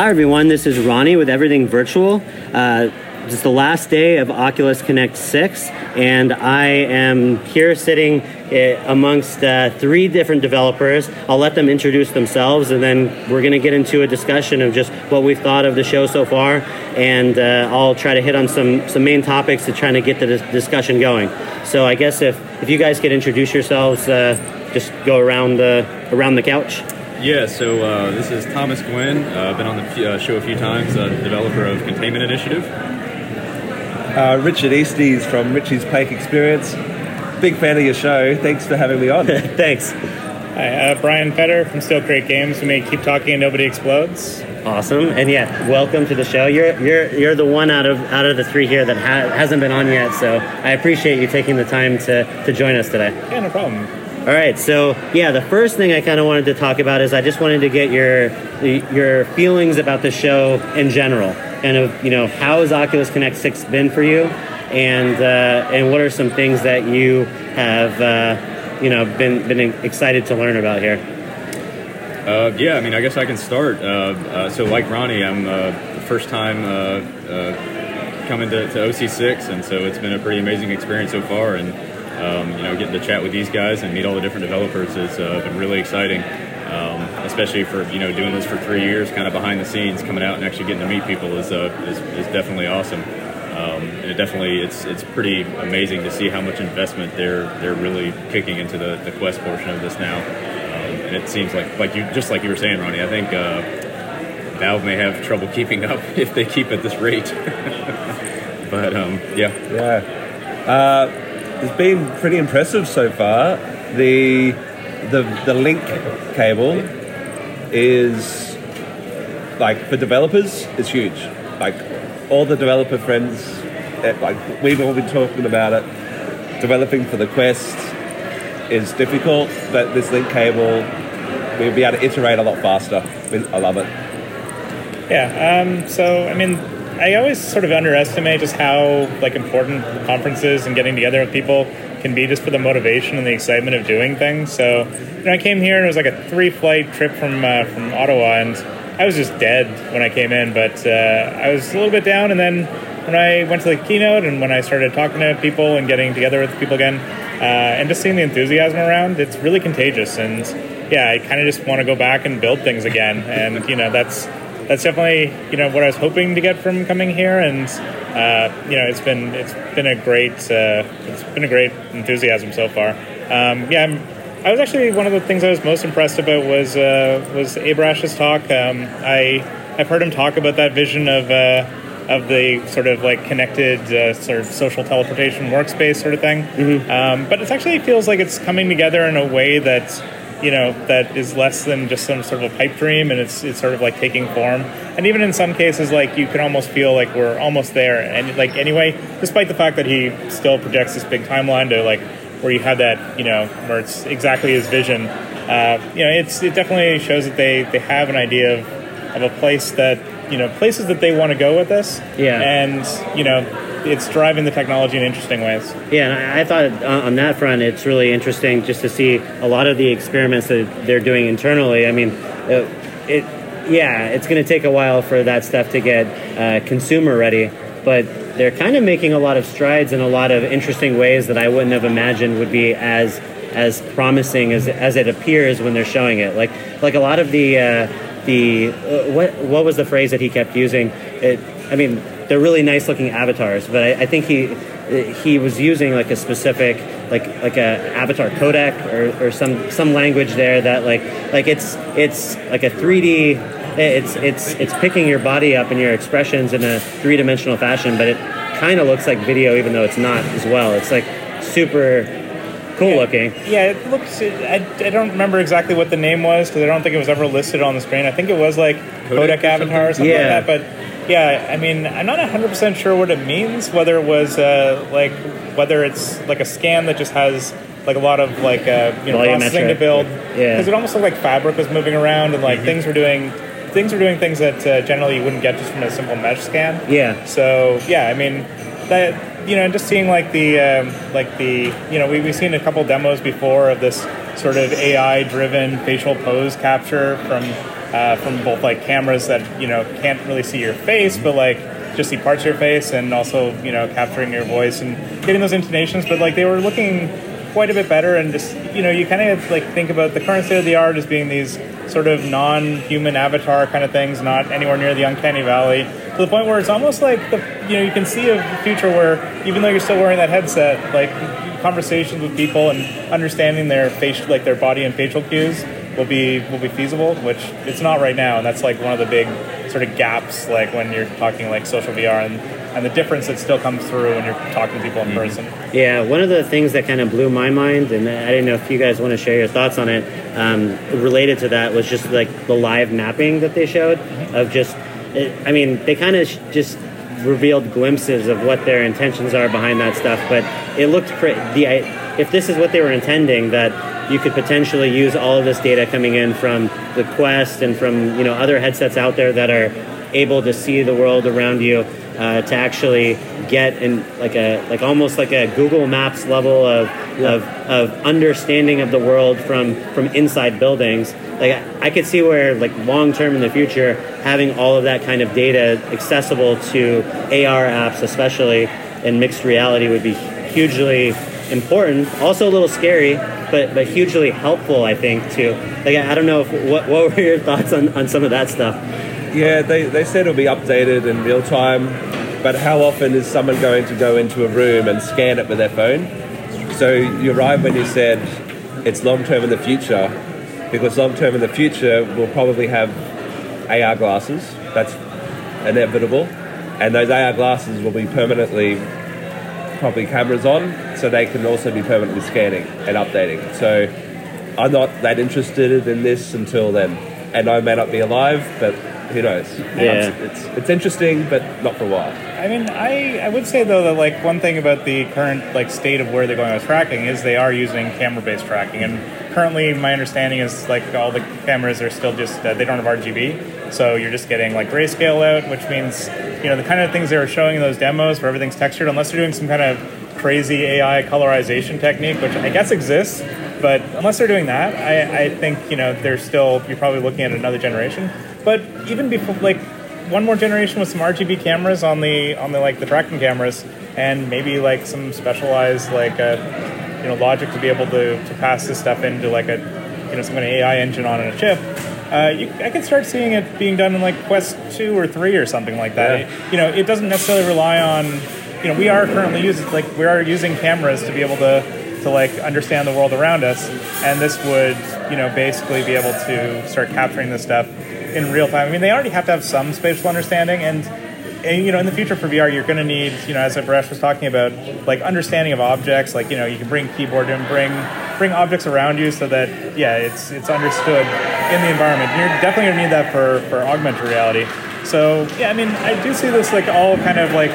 Hi, everyone. This is Ronnie with Everything Virtual. Uh, it's the last day of Oculus Connect 6, and I am here sitting uh, amongst uh, three different developers. I'll let them introduce themselves, and then we're going to get into a discussion of just what we've thought of the show so far, and uh, I'll try to hit on some, some main topics to try to get the dis- discussion going. So I guess if, if you guys could introduce yourselves, uh, just go around the, around the couch. Yeah, so uh, this is Thomas Gwynn. Uh, been on the uh, show a few times, uh, developer of Containment Initiative. Uh, Richard Easties from Richie's Plank Experience. Big fan of your show. Thanks for having me on. Thanks. Hi, uh, Brian Fetter from Still Create Games. We may keep talking and nobody explodes. Awesome, and yeah, welcome to the show. You're you're you're the one out of out of the three here that ha- hasn't been on yet, so I appreciate you taking the time to to join us today. Yeah, no problem. All right, so yeah, the first thing I kind of wanted to talk about is I just wanted to get your your feelings about the show in general, and of you know how has Oculus Connect Six been for you, and uh, and what are some things that you have uh, you know been been excited to learn about here. Uh, yeah, I mean, I guess I can start. Uh, uh, so, like Ronnie, I'm uh, the first time coming to, to OC6, and so it's been a pretty amazing experience so far. And um, you know, getting to chat with these guys and meet all the different developers has uh, been really exciting. Um, especially for you know doing this for three years, kind of behind the scenes, coming out and actually getting to meet people is uh, is, is definitely awesome. Um, and it definitely it's it's pretty amazing to see how much investment they're they're really kicking into the, the quest portion of this now. Um, and it seems like like you just like you were saying, Ronnie. I think uh, Valve may have trouble keeping up if they keep at this rate. but um, yeah, yeah. Uh, it's been pretty impressive so far. The the the link cable is like for developers it's huge. Like all the developer friends, eh, like we've all been talking about it. Developing for the Quest is difficult, but this link cable we'll be able to iterate a lot faster. I love it. Yeah. Um, so I mean, I always sort of underestimate just how like important conferences and getting together with people can be just for the motivation and the excitement of doing things. So, you know, I came here and it was like a three flight trip from uh, from Ottawa, and I was just dead when I came in, but uh, I was a little bit down. And then when I went to the keynote and when I started talking to people and getting together with people again, uh, and just seeing the enthusiasm around, it's really contagious. And yeah, I kind of just want to go back and build things again. And you know, that's that's definitely you know what I was hoping to get from coming here, and uh, you know it's been it's been a great uh, it's been a great enthusiasm so far. Um, yeah, I'm, i was actually one of the things I was most impressed about was uh, was Abrash's talk. Um, I I've heard him talk about that vision of uh, of the sort of like connected uh, sort of social teleportation workspace sort of thing. Mm-hmm. Um, but it actually feels like it's coming together in a way that you know that is less than just some sort of a pipe dream and it's it's sort of like taking form. And even in some cases like you can almost feel like we're almost there. And like anyway despite the fact that he still projects this big timeline to like where you have that you know where it's exactly his vision uh, you know it's it definitely shows that they they have an idea of of a place that you know places that they want to go with this. Yeah. And you know it's driving the technology in interesting ways. Yeah, and I, thought on that front, it's really interesting just to see a lot of the experiments that they're doing internally. I mean, it, uh, it yeah, it's going to take a while for that stuff to get uh, consumer ready, but they're kind of making a lot of strides in a lot of interesting ways that I wouldn't have imagined would be as as promising as as it appears when they're showing it. Like like a lot of the uh, the uh, what what was the phrase that he kept using? It, I mean, they're really nice looking avatars, but I, I, think he he was using like a specific like like a avatar codec or, or some some language there that like like it's it's like a 3D it's it's it's picking your body up and your expressions in a three dimensional fashion, but it kind of looks like video even though it's not as well. It's like super cool yeah, looking. Yeah, it looks. I, I don't remember exactly what the name was because I don't think it was ever listed on the screen. I think it was like codec, codec avatar or something yeah. like that, but yeah, I mean, I'm not 100% sure what it means, whether it was uh, like, whether it's like a scan that just has like a lot of like, uh, you know, processing to build. Yeah. Because it almost looked like fabric was moving around and like mm-hmm. things were doing, things were doing things that uh, generally you wouldn't get just from a simple mesh scan. Yeah. So, yeah, I mean, that, you know, just seeing like the, um, like the, you know, we, we've seen a couple demos before of this sort of AI driven facial pose capture from uh, from both like cameras that you know can't really see your face, but like just see parts of your face, and also you know capturing your voice and getting those intonations. But like they were looking quite a bit better, and just you know you kind of like think about the current state of the art as being these sort of non-human avatar kind of things, not anywhere near the uncanny valley. To the point where it's almost like the you know you can see a future where even though you're still wearing that headset, like conversations with people and understanding their facial like their body and facial cues will be will be feasible, which it's not right now, and that's like one of the big sort of gaps, like when you're talking like social VR and and the difference that still comes through when you're talking to people in person. Yeah, one of the things that kind of blew my mind, and I didn't know if you guys want to share your thoughts on it, um, related to that was just like the live mapping that they showed of just, it, I mean, they kind of sh- just revealed glimpses of what their intentions are behind that stuff, but it looked pretty. the if this is what they were intending that you could potentially use all of this data coming in from the Quest and from you know other headsets out there that are able to see the world around you uh, to actually get in like a like almost like a Google Maps level of of, of understanding of the world from from inside buildings. Like I could see where like long term in the future having all of that kind of data accessible to AR apps, especially in mixed reality, would be hugely important. Also a little scary, but but hugely helpful. I think too. Like I don't know if, what what were your thoughts on, on some of that stuff. Yeah, they, they said it'll be updated in real time, but how often is someone going to go into a room and scan it with their phone? So you're right when you said it's long term in the future, because long term in the future we'll probably have AR glasses. That's inevitable, and those AR glasses will be permanently probably cameras on, so they can also be permanently scanning and updating. So I'm not that interested in this until then, and I may not be alive, but who knows? Yeah. It's, it's, it's interesting, but not for a while. I mean, I, I would say though that like one thing about the current like state of where they're going with tracking is they are using camera-based tracking, and currently my understanding is like all the cameras are still just uh, they don't have RGB, so you're just getting like grayscale out, which means you know the kind of things they were showing in those demos where everything's textured, unless they're doing some kind of crazy AI colorization technique, which I guess exists, but unless they're doing that, I, I think you know they're still you're probably looking at another generation. But even before like one more generation with some RGB cameras on the on the like the tracking cameras, and maybe like some specialized like uh, you know logic to be able to, to pass this stuff into like a you know some kind of AI engine on a chip. Uh, you, I could start seeing it being done in like Quest two or three or something like that. Yeah. You know, it doesn't necessarily rely on. You know, we are currently using like we are using cameras to be able to to like understand the world around us, and this would you know basically be able to start capturing this stuff in real time. I mean, they already have to have some spatial understanding, and, and you know, in the future for VR, you're going to need, you know, as Abrash was talking about, like understanding of objects. Like, you know, you can bring keyboard and bring bring objects around you so that yeah, it's it's understood in the environment. You're definitely going to need that for for augmented reality. So yeah, I mean, I do see this like all kind of like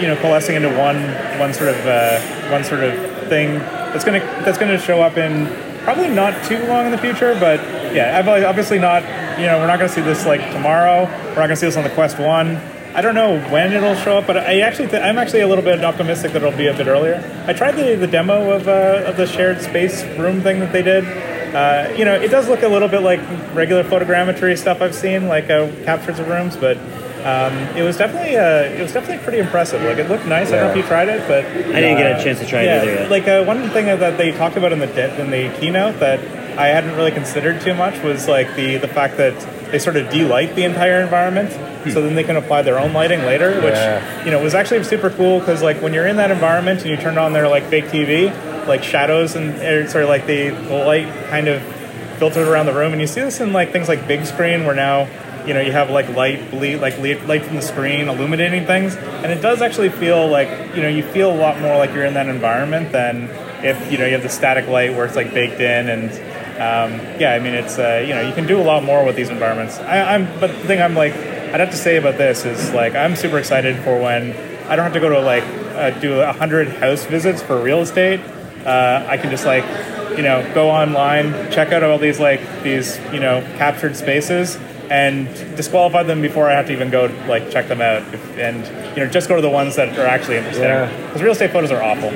you know coalescing into one one sort of uh, one sort of thing that's gonna that's gonna show up in probably not too long in the future, but yeah, obviously not. You know, we're not gonna see this like tomorrow. We're not gonna see this on the Quest One. I don't know when it'll show up, but I actually th- I'm actually a little bit optimistic that it'll be a bit earlier. I tried the, the demo of, uh, of the shared space room thing that they did. Uh, you know, it does look a little bit like regular photogrammetry stuff I've seen, like uh, captures of rooms, but um, it was definitely uh, it was definitely pretty impressive. Like it looked nice. I don't know if you tried it, but I didn't get a chance to try it yeah, either yet. like uh, one thing that they talked about in the de- in the keynote that I hadn't really considered too much was like the the fact that they sort of de-light the entire environment, hmm. so then they can apply their own lighting later, which Yeah. you know was actually super cool because like when you're in that environment and you turn on their like fake TV, like shadows and er, or, sort of like the, the light kind of filtered around the room, and you see this in like things like big screen where now you know you have like light bleed like light from the screen illuminating things, and it does actually feel like you know you feel a lot more like you're in that environment than if you know you have the static light where it's like baked in and um, yeah, I mean it's uh, you know you can do a lot more with these environments. I, I'm but the thing I'm like I'd have to say about this is like I'm super excited for when I don't have to go to like uh, do a hundred house visits for real estate. Uh, I can just like you know go online, check out all these like these you know captured spaces and disqualify them before I have to even go like check them out If- and you know just go to the ones that are actually interesting Yeah. because real estate photos are awful.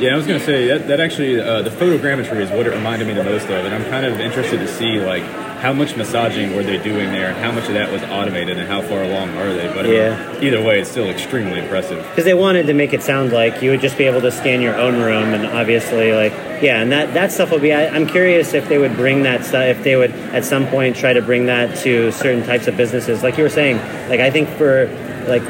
Yeah, I was going to say that, that actually uh, the photogrammetry is what it reminded me the most of, and I'm kind of interested to see like how much massaging were they doing there, and how much of that was automated, and how far along are they? But I mean, either way, it's still extremely impressive. because they wanted to make it sound like you would just be able to scan your own room and obviously like yeah and that that stuff will be I, i'm curious if they would bring that stuff if they would at some point try to bring that to certain types of businesses like you were saying like i think for like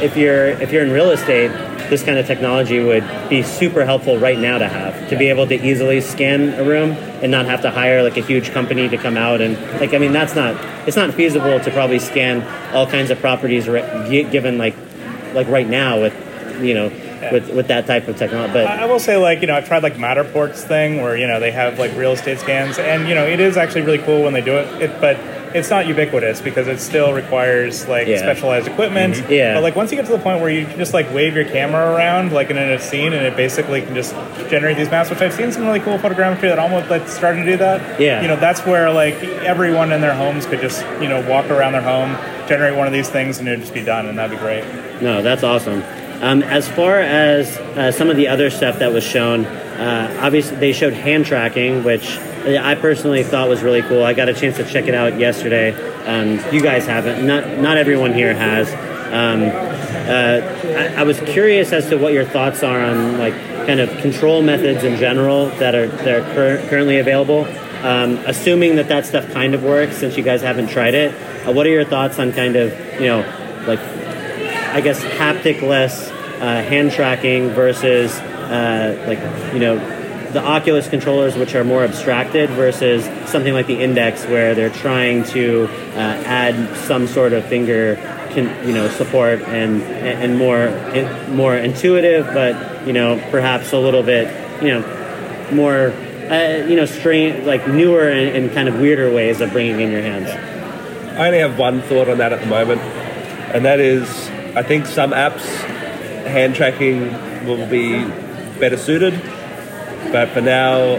if you're if you're in real estate this kind of technology would be super helpful right now to have to be able to easily scan a room and not have to hire like a huge company to come out and like i mean that's not it's not feasible to probably scan all kinds of properties gi- given like like right now with you know with with that type of technology but I I will say, like, you know, I've tried like Matterport's thing where, you know, they have like real estate scans and, you know, it is actually really cool when they do it, it but it's not ubiquitous because it still requires like Yeah. Mm-hmm. specialized equipment. Yeah. But like once you get to the point where you can just like wave your camera around like in a scene and it basically can just generate these maps, which I've seen some really cool photogrammetry that almost like starting to do that. Yeah. You know, that's where like everyone in their homes could just, you know, walk around their home, generate one of these things and it'd just be done and that'd be great. No, that's awesome. Um, as far as uh, some of the other stuff that was shown, uh, obviously they showed hand tracking, which I personally thought was really cool. I got a chance to check it out yesterday. Um, you guys haven't. Not not everyone here has. Um, uh, I, I was curious as to what your thoughts are on like kind of control methods in general that are that are cur- currently available. Um, assuming that that stuff kind of works, since you guys haven't tried it, uh, what are your thoughts on kind of you know like I guess haptic-less uh, hand tracking versus uh, like you know the Oculus controllers, which are more abstracted, versus something like the Index, where they're trying to uh, add some sort of finger, can, you know, support and and more in, more intuitive, but you know perhaps a little bit you know more. Uh, you know, strange, like newer and, and kind of weirder ways of bringing in your hands. I only have one thought on that at the moment, and that is I think some apps hand tracking will be better suited, but for now,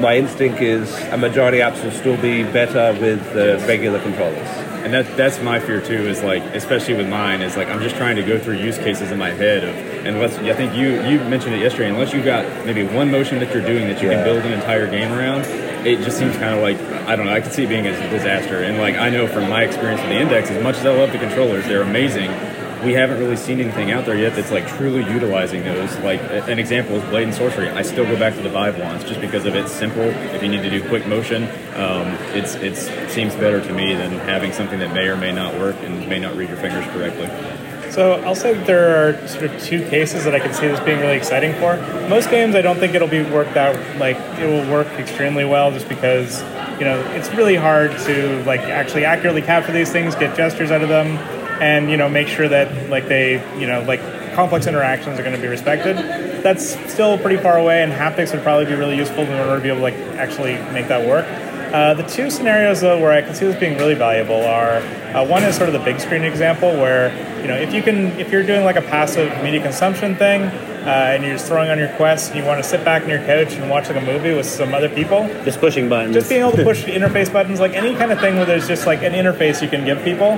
my instinct is a majority of apps will still be better with the regular controllers. And that that's my fear too. Is like, especially with mine, is like I'm just trying to go through use cases in my head of, unless I think you you mentioned it yesterday. Unless you've got maybe one motion that you're doing that you Yeah. can build an entire game around, it just seems kind of like I don't know. I could see it being a disaster. And like I know from my experience with the Index, as much as I love the controllers, they're amazing. We haven't really seen anything out there yet that's like truly utilizing those. Like an example is Blade and Sorcery. I still go back to the Vive wands just because of it's simple. If you need to do quick motion, um, it's it's seems better to me than having something that may or may not work and may not read your fingers correctly. So I'll say that there are sort of two cases that I can see this being really exciting for. Most games, I don't think it'll be worked out like it will work extremely well, just because you know it's really hard to like actually accurately capture these things, get gestures out of them, and you know make sure that like they you know like complex interactions are going to be respected. That's still pretty far away, and haptics would probably be really useful in order to be able to like actually make that work. Uh, the two scenarios though where I can see this being really valuable are uh, one is sort of the big screen example where you know if you can if you're doing like a passive media consumption thing uh, and you're just throwing on your quest and you want to sit back on your couch and watch like a movie with some other people Just pushing buttons. just being able to push interface buttons like any kind of thing where there's just like an interface you can give people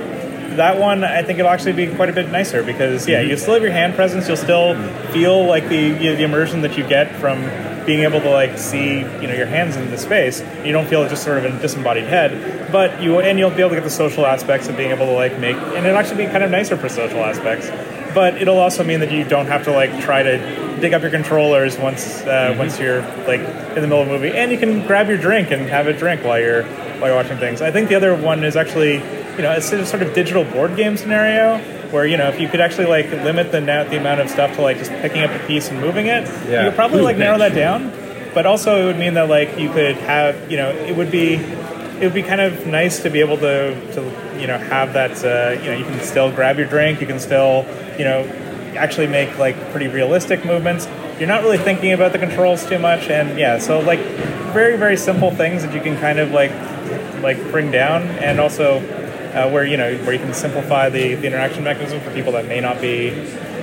that one i think it'll actually be quite a bit nicer because yeah you still have your hand presence. You'll still feel like the you know, the immersion that you get from being able to like see you know your hands in the space. You don't feel just sort of a disembodied head but you and you'll be able to get the social aspects of being able to like make and it'll actually be kind of nicer for social aspects. But it'll also mean that you don't have to like try to dig up your controllers once uh, once you're like in the middle of a movie, and you can grab your drink and have a drink while you're while you're watching things. I think the other one is actually you know it's a sort of digital board game scenario where you know if you could actually like limit the na- the amount of stuff to like just picking up a piece and moving it, Yeah. you could probably like narrow that down. But also it would mean that like you could have you know it would be it would be kind of nice to be able to, to you know have that uh, you know you can still grab your drink you can still you know actually make like pretty realistic movements you're not really thinking about the controls too much and yeah so like very very simple things that you can kind of like like bring down and also uh, where you know where you can simplify the, the interaction mechanism for people that may not be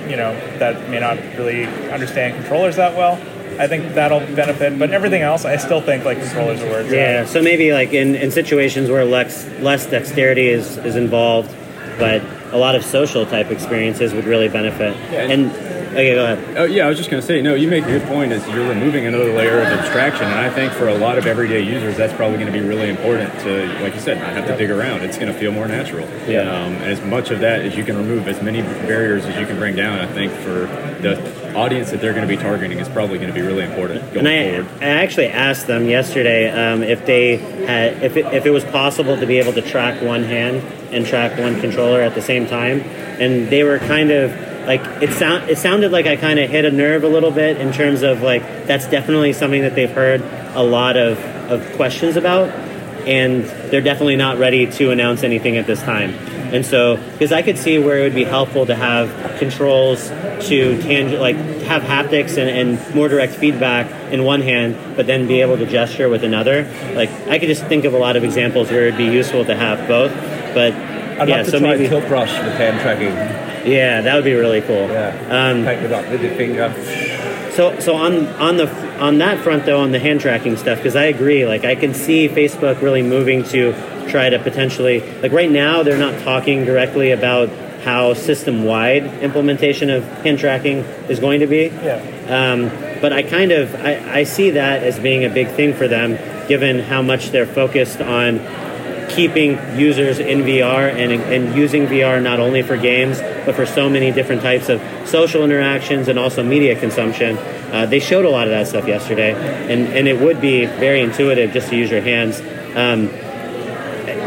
you know that may not really understand controllers that well I think that'll benefit, but everything else, I still think like controllers are where it's at. Yeah, so maybe like in, in situations where less less dexterity is, is involved, but a lot of social type experiences would really benefit. Yeah, and Okay, go ahead. Oh yeah, I was just going to say, no, you make a good point. Is you're removing another layer of abstraction, and I think for a lot of everyday users, that's probably going to be really important to, like you said, not have to dig around. It's going to feel more natural. Yeah. Um, and as much of that as you can remove, as many barriers as you can bring down, I think for the audience that they're going to be targeting is probably going to be really important going And I, forward. I actually asked them yesterday um, if they had, if it, if it was possible to be able to track one hand and track one controller at the same time, and they were kind of like it sound it sounded like I kind of hit a nerve a little bit in terms of like that's definitely something that they've heard a lot of, of questions about, and they're definitely not ready to announce anything at this time. And so, because I could see where it would be helpful to have controls to tang- like have haptics and, and more direct feedback in one hand, but then be able to gesture with another. Like I could just think of a lot of examples where it'd be useful to have both. But I'd yeah, like to so try maybe tilt brush with hand tracking. yeah, that would be really cool. Yeah. Um, Take it up with your finger. So, so on on the on that front though, on the hand tracking stuff, because I agree. Like, I can see Facebook really moving to try to potentially like right now they're not talking directly about how system wide implementation of hand tracking is going to be. Yeah. Um, but I kind of I, I see that as being a big thing for them, given how much they're focused on keeping users in VR and, and using VR not only for games but for so many different types of social interactions and also media consumption. Uh, they showed a lot of that stuff yesterday, and, and it would be very intuitive just to use your hands. Um,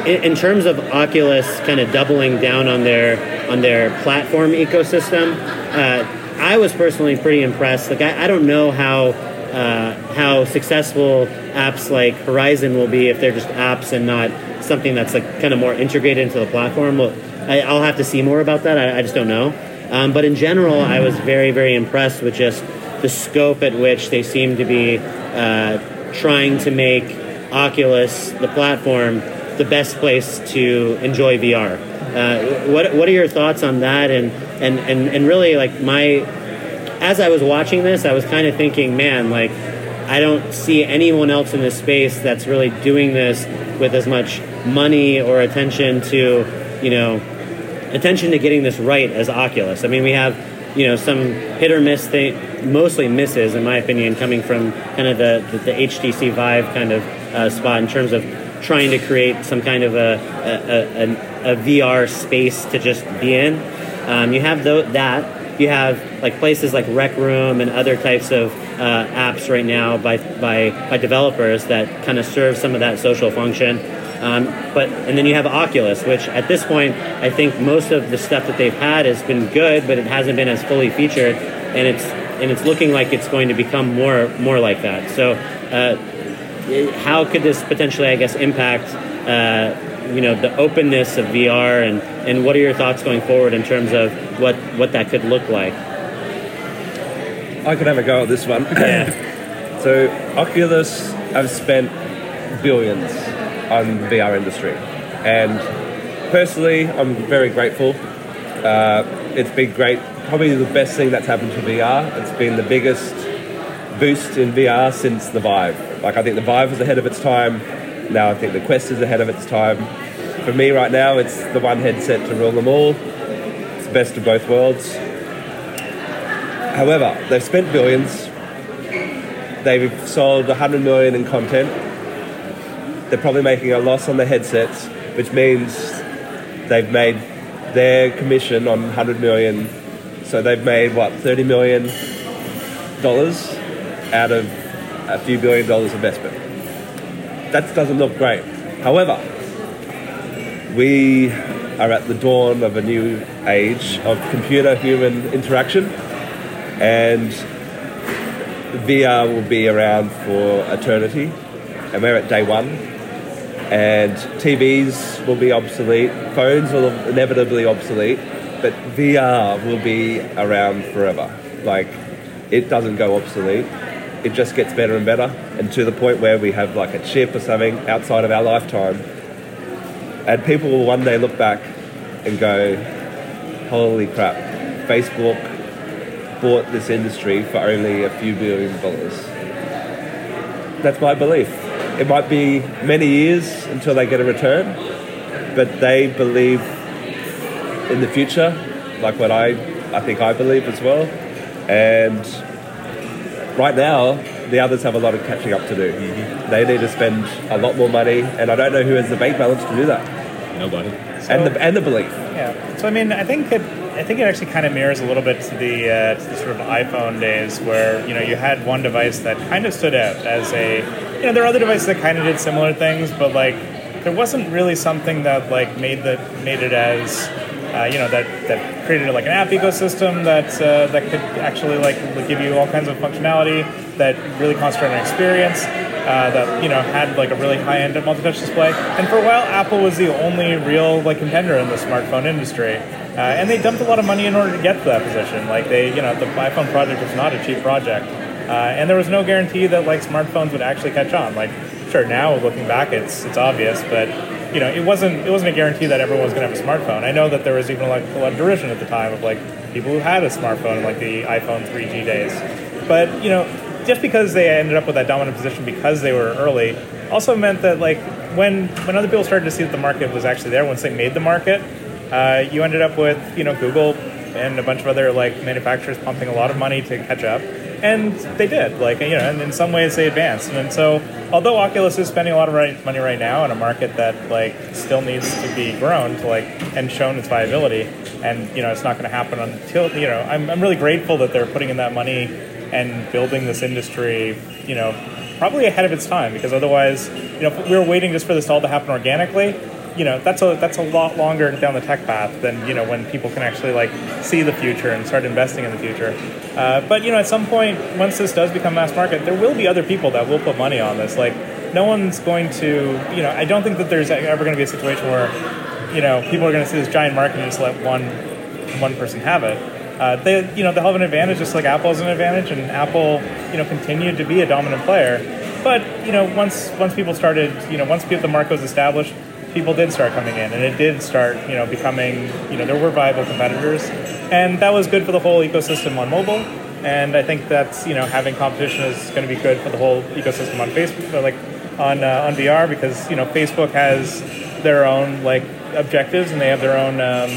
in, in terms of Oculus kind of doubling down on their on their platform ecosystem, uh, I was personally pretty impressed. Like I, I don't know how uh, how successful apps like Horizon will be if they're just apps and not something that's like kind of more integrated into the platform. Well, I, I'll have to see more about that. I, I just don't know. Um, but in general, I was very very impressed with just the scope at which they seem to be uh, trying to make Oculus, the platform, the best place to enjoy VR. Uh, what what are your thoughts on that? And and and and really like my as I was watching this, I was kind of thinking, man, like I don't see anyone else in this space that's really doing this with as much money or attention to you know attention to getting this right as Oculus. I mean, we have you know some hit or miss thing, mostly misses in my opinion, coming from kind of the the, the HTC Vive kind of uh, spot in terms of trying to create some kind of a a, a, a VR space to just be in. Um, you have tho- that. You have like places like Rec Room and other types of uh, apps right now by by by developers that kind of serve some of that social function. Um, but and then you have Oculus, which at this point I think most of the stuff that they've had has been good, but it hasn't been as fully featured, and it's and it's looking like it's going to become more more like that. So, uh, how could this potentially, I guess, impact uh, you know the openness of VR, and and what are your thoughts going forward in terms of what what that could look like? I could have a go at this one. Yeah. so Oculus have spent billions on the VR industry, and personally, I'm very grateful. Uh, it's been great. Probably the best thing that's happened to VR. It's been the biggest boost in VR since the Vive. Like I think the Vive was ahead of its time. Now I think the Quest is ahead of its time. For me right now, it's the one headset to rule them all. It's the best of both worlds. However, they've spent billions. They've sold 100 million in content. They're probably making a loss on the headsets, which means they've made their commission on 100 million. So they've made what 30 million dollars out of a few billion dollars investment. That doesn't look great. However, we are at the dawn of a new age of computer human interaction, and VR will be around for eternity, and we're at day one. And TVs will be obsolete, phones will inevitably obsolete, but VR will be around forever. Like, it doesn't go obsolete. It just gets better and better, and to the point where we have like a chip or something outside of our lifetime. And people will one day look back and go, holy crap, Facebook bought this industry for only a few billion dollars. That's my belief. It might be many years until they get a return, but they believe in the future, like what I, I think I believe as well. And right now, the others have a lot of catching up to do. They need to spend a lot more money, and I don't know who has the bank balance to do that, Nobody. and the and the belief. Yeah. So I mean, I think it, I think it actually kind of mirrors a little bit to the, uh, to the sort of iPhone days, where you know you had one device that kind of stood out as a, you know, there are other devices that kind of did similar things, but like there wasn't really something that like made the made it as. Uh, you know that, that created like an app ecosystem that uh, that could actually like give you all kinds of functionality that really concentrated on experience uh, that you know had like a really high end multi-touch display. And for a while, Apple was the only real like contender in the smartphone industry. Uh, and they dumped a lot of money in order to get to that position. Like they, you know, the iPhone project was not a cheap project, uh, and there was no guarantee that like smartphones would actually catch on. Like, sure, now looking back, it's it's obvious, but you know, it wasn't it wasn't a guarantee that everyone was going to have a smartphone. I know that there was even like a lot of derision at the time of like people who had a smartphone in like the iPhone 3G days, but you know, just because they ended up with that dominant position because they were early, also meant that like when when other people started to see that the market was actually there, once they made the market, uh, you ended up with you know Google and a bunch of other like manufacturers pumping a lot of money to catch up, and they did. Like you know, and in some ways they advanced. And so, although Oculus is spending a lot of right, money right now in a market that like still needs to be grown to like and shown its viability, and you know it's not going to happen until you know I'm I'm really grateful that they're putting in that money and building this industry. You know. Probably ahead of its time because otherwise, you know, if we were waiting just for this all to happen organically, you know that's a that's a lot longer down the tech path than you know when people can actually like see the future and start investing in the future. Uh, but you know, at some point, once this does become mass market, there will be other people that will put money on this. Like, no one's going to, you know, I don't think that there's ever going to be a situation where, you know, people are going to see this giant market and just let one one person have it. Uh, they, you know, they'll have an advantage, just like Apple has an advantage, and Apple, you know, continued to be a dominant player. But you know, once once people started, you know, once the market was established, people did start coming in, and it did start, you know, becoming, you know, there were viable competitors, and that was good for the whole ecosystem on mobile. And I think that's, you know, having competition is going to be good for the whole ecosystem on Facebook, uh, like on uh, on VR, because you know, Facebook has their own like objectives, and they have their own. Um,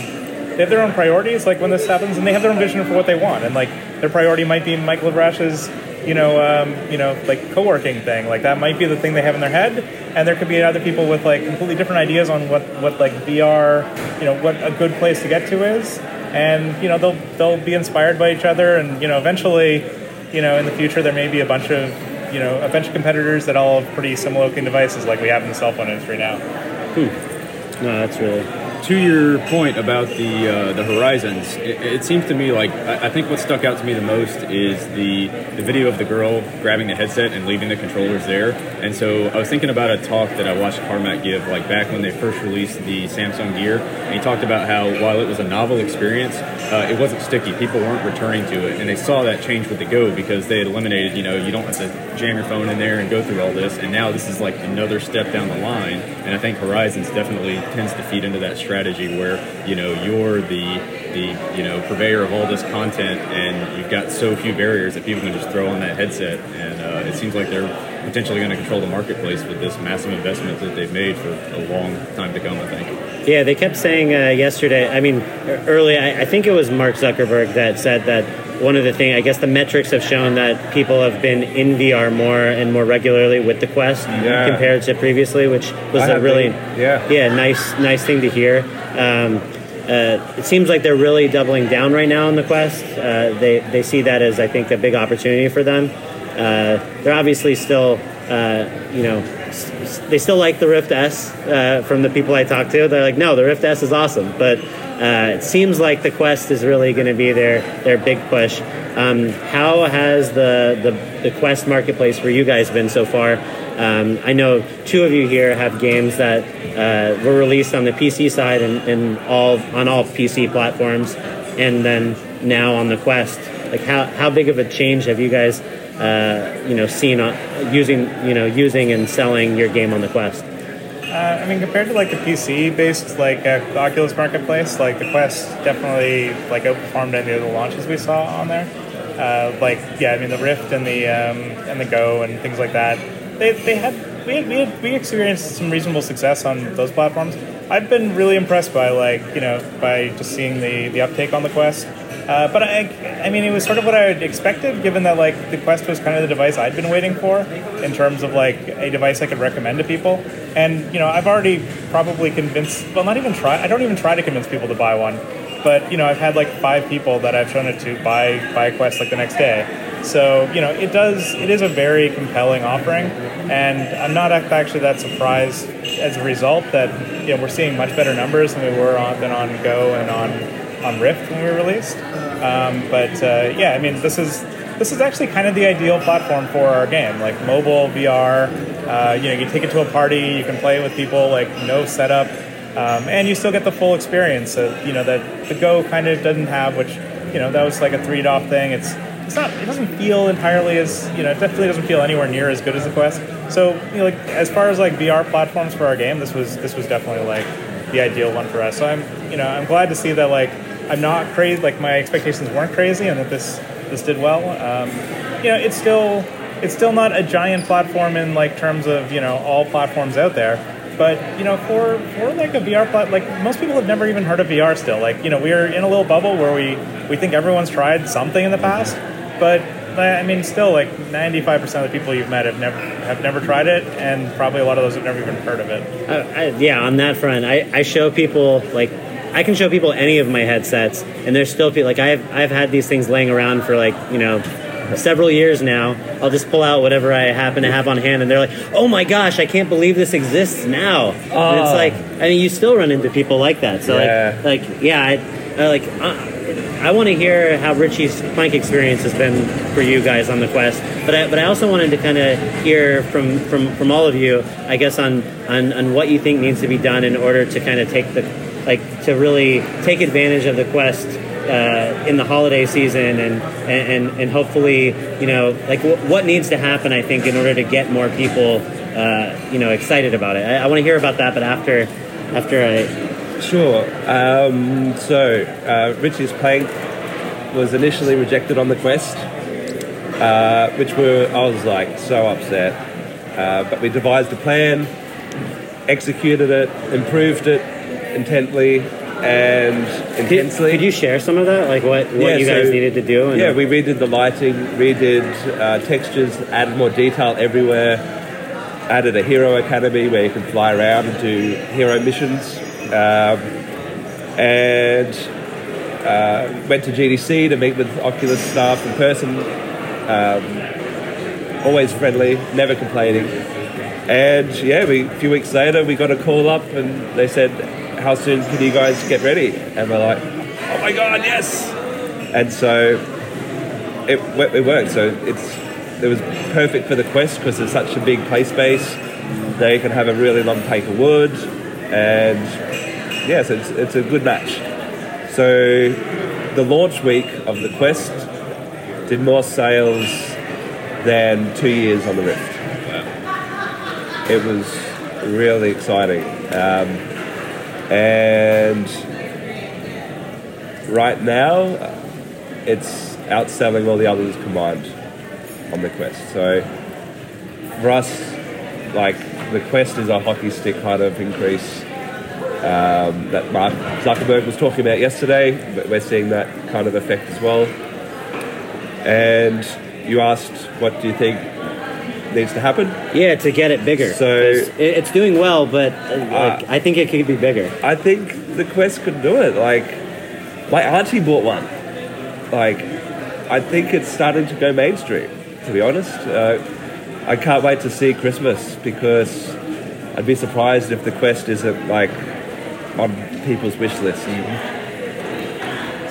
they have their own priorities, like when this happens, and they have their own vision for what they want. And like their priority might be Michael Abrash's, you know, um, you know, like co-working thing. Like that might be the thing they have in their head. And there could be other people with like completely different ideas on what what like VR, you know, what a good place to get to is. And you know, they'll they'll be inspired by each other, and you know, eventually, you know, in the future there may be a bunch of you know a bunch of competitors that all have pretty similar looking devices like we have in the cell phone industry now. Hmm. No, that's really. To your point about the uh, the horizons, it, it seems to me like I, I think what stuck out to me the most is the the video of the girl grabbing the headset and leaving the controllers there. And so I was thinking about a talk that I watched Carmack give, like back when they first released the Samsung Gear, and he talked about how while it was a novel experience, uh, it wasn't sticky. People weren't returning to it, and they saw that change with the Go because they had eliminated, you know, you don't have to jam your phone in there and go through all this, and now this is like another step down the line. And I think Horizons definitely tends to feed into that strategy where you know you're the the you know purveyor of all this content, and you've got so few barriers that people can just throw on that headset, and uh, it seems like they're potentially going to control the marketplace with this massive investment that they've made for a long time to come. I think. Yeah, they kept saying uh, yesterday. I mean, early. I, I think it was Mark Zuckerberg that said that one of the things. I guess the metrics have shown that people have been in VR more and more regularly with the Quest Yeah. compared to previously, which was I a really been, yeah. yeah nice nice thing to hear. Um, uh, it seems like they're really doubling down right now on the Quest. Uh, they they see that as I think a big opportunity for them. Uh, they're obviously still uh, you know s- they still like the Rift S uh, from the people I talk to. They're like, no, the Rift S is awesome, but uh, it seems like the Quest is really going to be their their big push. Um, how has the, the the Quest marketplace for you guys been so far? Um, I know two of you here have games that uh, were released on the PC side and, and all on all PC platforms, and then now on the Quest. Like how, how big of a change have you guys uh, you know seen on, using you know using and selling your game on the Quest? Uh, I mean, compared to like the PC-based like uh, Oculus marketplace, like the Quest definitely like outperformed any of the launches we saw on there. Uh, like yeah, I mean the Rift and the um, and the Go and things like that. They, they had we we we experienced some reasonable success on those platforms. I've been really impressed by like you know by just seeing the the uptake on the Quest. Uh, but I, I mean, it was sort of what I expected, given that like the Quest was kind of the device I'd been waiting for in terms of like a device I could recommend to people. And you know, I've already probably convinced. Well, not even try. I don't even try to convince people to buy one. But you know, I've had like five people that I've shown it to buy buy a Quest like the next day. So you know, it does. It is a very compelling offering, and I'm not actually that surprised as a result that you know we're seeing much better numbers than we were on than on Go and on on Rift when we released. Um, but uh, yeah, I mean, this is this is actually kind of the ideal platform for our game, like mobile VR. Uh, you know, you take it to a party, you can play it with people, like no setup, um, and you still get the full experience. That you know that the Go kind of doesn't have, which you know that was like a three DOF thing. It's it's not it doesn't feel entirely as you know it definitely doesn't feel anywhere near as good as the Quest. So you know, like as far as like VR platforms for our game, this was this was definitely like the ideal one for us. So I'm you know I'm glad to see that like I'm not crazy. Like my expectations weren't crazy, and that this this did well. Um, you know, it's still it's still not a giant platform in like terms of you know all platforms out there. But you know, for for like a VR plat, like most people have never even heard of VR. Still, like you know, we're in a little bubble where we we think everyone's tried something in the past, but I mean, still, like 95% of the people you've met have never have never tried it, and probably a lot of those have never even heard of it. Uh, I, yeah, on that front, I, I show people like I can show people any of my headsets, and there's still people like I've I've had these things laying around for like you know several years now. I'll just pull out whatever I happen to have on hand, and they're like, "Oh my gosh, I can't believe this exists now." And it's Oh. like, I mean, you still run into people like that. So Yeah. like, like yeah, I, I like. Uh, I want to hear how Richie's plank experience has been for you guys on the quest, but I, but I also wanted to kind of hear from, from, from all of you, I guess, on, on on what you think needs to be done in order to kind of take the like to really take advantage of the quest uh, in the holiday season and, and and hopefully you know like w- what needs to happen I think in order to get more people uh, you know excited about it. I, I want to hear about that, but after after I Sure. Um, so, uh, Richie's Plank was initially rejected on the Quest, uh, which were I was like so upset. Uh, but we devised a plan, executed it, improved it intently and Could, intensely. could you share some of that, like what, what Yeah, you guys so- needed to do? And Yeah, we redid the lighting, redid uh, textures, added more detail everywhere, added a hero academy where you can fly around and do hero missions, um, and uh, went to GDC to meet with Oculus staff in person. Um, always friendly, never complaining. And yeah, we, a few weeks later, we got a call up and they said, How soon can you guys get ready? And we're like, Oh my god, yes! And so it, it worked. So it's it was perfect for the quest because it's such a big play space. They can have a really long of wood, and yes, it's, it's a good match. So the launch week of the quest did more sales than two years on the Rift. It was really exciting, um, and right now it's outselling all the others combined on the quest. So for us, like the quest is a hockey stick kind of increase um, that Mark Zuckerberg was talking about yesterday. But we're seeing that kind of effect as well. And you asked, what do you think needs to happen? yeah, to get it bigger. So- it's doing well, but uh, I think it could be bigger. I think the Quest could do it. Like, my auntie bought one. Like, I think it's starting to go mainstream. To be honest, uh, I can't wait to see Christmas because I'd be surprised if the Quest isn't like on people's wish list.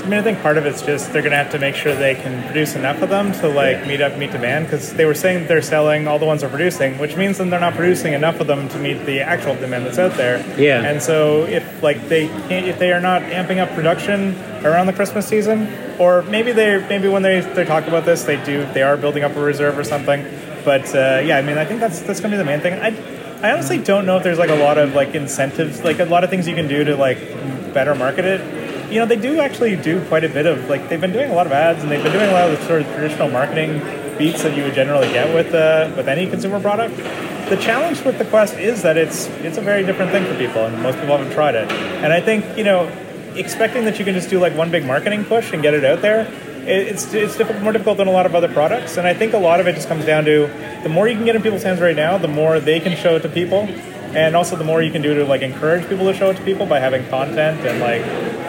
I mean, I think part of it's just they're going to have to make sure they can produce enough of them to like meet up meet demand because they were saying that they're selling all the ones they're producing, which means that they're not producing enough of them to meet the actual demand that's out there. Yeah. And so if like they can't, if they are not amping up production around the Christmas season, or maybe they maybe when they they talk about this, they do they are building up a reserve or something. But uh, yeah, I mean, I think that's that's going to be the main thing. I I honestly don't know if there's like a lot of like incentives, like a lot of things you can do to like better market it you know they do actually do quite a bit of like they've been doing a lot of ads and they've been doing a lot of the sort of traditional marketing beats that you would generally get with uh, with any consumer product the challenge with the Quest is that it's it's a very different thing for people, and most people haven't tried it. And I think you know, expecting that you can just do like one big marketing push and get it out there, it's it's more difficult than a lot of other products. And I think a lot of it just comes down to the more you can get in people's hands right now, the more they can show it to people, and also the more you can do to like encourage people to show it to people by having content and like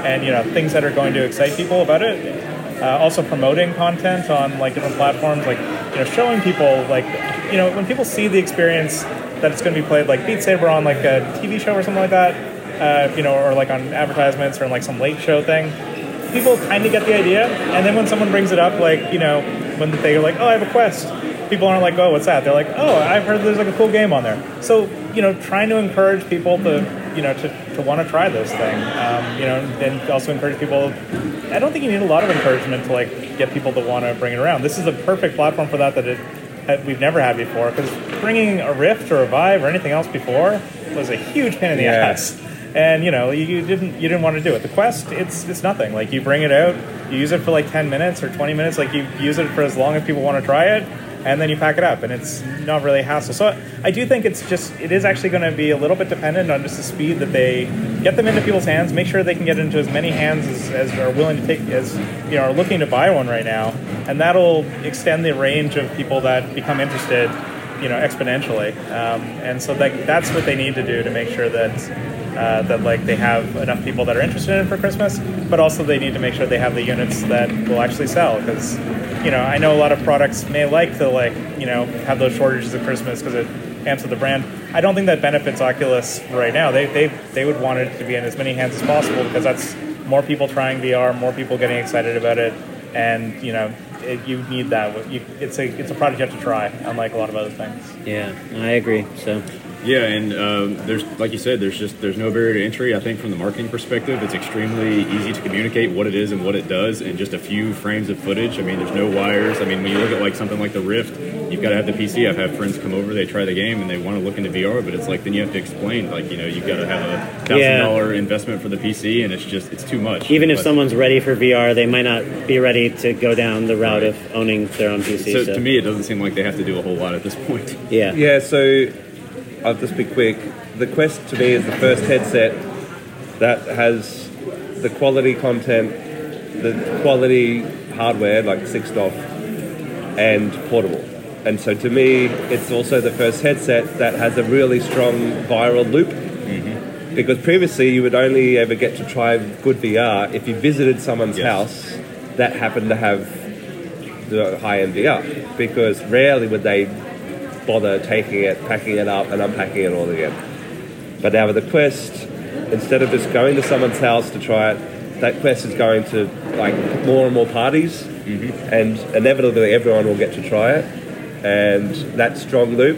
and you know things that are going to excite people about it. Uh, also promoting content on like different platforms, like you know showing people like you know when people see the experience that it's going to be played like Beat Saber on like a TV show or something like that, uh, you know, or like on advertisements or in like some late show thing. People kind of get the idea, and then when someone brings it up, like you know, when they're like, "Oh, I have a quest," people aren't like, "Oh, what's that?" They're like, "Oh, I've heard there's like a cool game on there." So you know, trying to encourage people to you know to, to want to try this thing, um, you know, and also encourage people. I don't think you need a lot of encouragement to like get people to want to bring it around. This is a perfect platform for that that it that we've never had before because bringing a Rift or a Vive or anything else before was a huge pain in the Yeah. ass. And you know you, you didn't you didn't want to do it. The Quest it's it's nothing. Like you bring it out, you use it for like ten minutes or twenty minutes. Like you use it for as long as people want to try it, and then you pack it up, and it's not really a hassle. So I do think it's just it is actually going to be a little bit dependent on just the speed that they get them into people's hands. Make sure they can get into as many hands as, as are willing to take as you know are looking to buy one right now, and that'll extend the range of people that become interested you know exponentially um, and so that, that's what they need to do to make sure that uh, that like they have enough people that are interested in it for Christmas but also they need to make sure they have the units that will actually sell because you know I know a lot of products may like to like you know have those shortages at Christmas because it amps up the brand I don't think that benefits Oculus right now they, they they would want it to be in as many hands as possible because that's more people trying VR more people getting excited about it and you know it, you need that. You, it's a it's a product you have to try, unlike a lot of other things. Yeah, I agree. So Yeah, and um, there's like you said, there's just there's no barrier to entry. I think from the marketing perspective, it's extremely easy to communicate what it is and what it does in just a few frames of footage. I mean, there's no wires. I mean, when you look at like something like the Rift, you've got to have the PC. I've had friends come over, they try the game and they want to look into VR, but it's like then you have to explain like you know you've got to have a thousand Yeah. dollar investment for the PC, and it's just it's too much. even if But- someone's ready for VR, they might not be ready to go down the route of owning their own PC. so So, to me, it doesn't seem like they have to do a whole lot at this point. yeah, Yeah, so I'll just be quick. The Quest to me is the first headset that has the quality content, the quality hardware like six DoF, and portable. And so to me, it's also the first headset that has a really strong viral loop. Mm-hmm. Because previously you would only ever get to try good VR if you visited someone's Yes. house that happened to have the high-end VR. Because rarely would they bother taking it, packing it up, and unpacking it all again. But now with the Quest, instead of just going to someone's house to try it, that Quest is going to like more and more parties, mm-hmm. and inevitably everyone will get to try it. And that strong loop,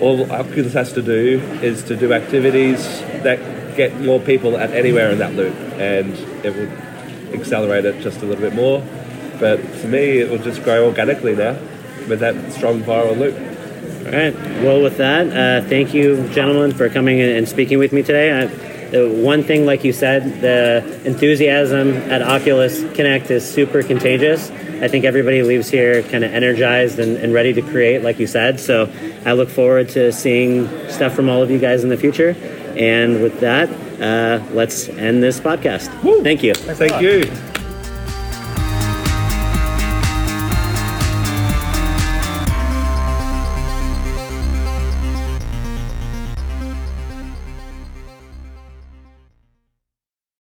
all Oculus has to do is to do activities that get more people at anywhere in that loop, and it will accelerate it just a little bit more. But to me, it will just grow organically now with that strong viral loop. All right. Well, with that, uh, thank you, gentlemen, for coming and speaking with me today. I, the one thing, like you said, the enthusiasm at Oculus Connect is super contagious. I think everybody leaves here kind of energized and, and ready to create, like you said. So I look forward to seeing stuff from all of you guys in the future. And with that, uh, let's end this podcast. Thank you. Thank you.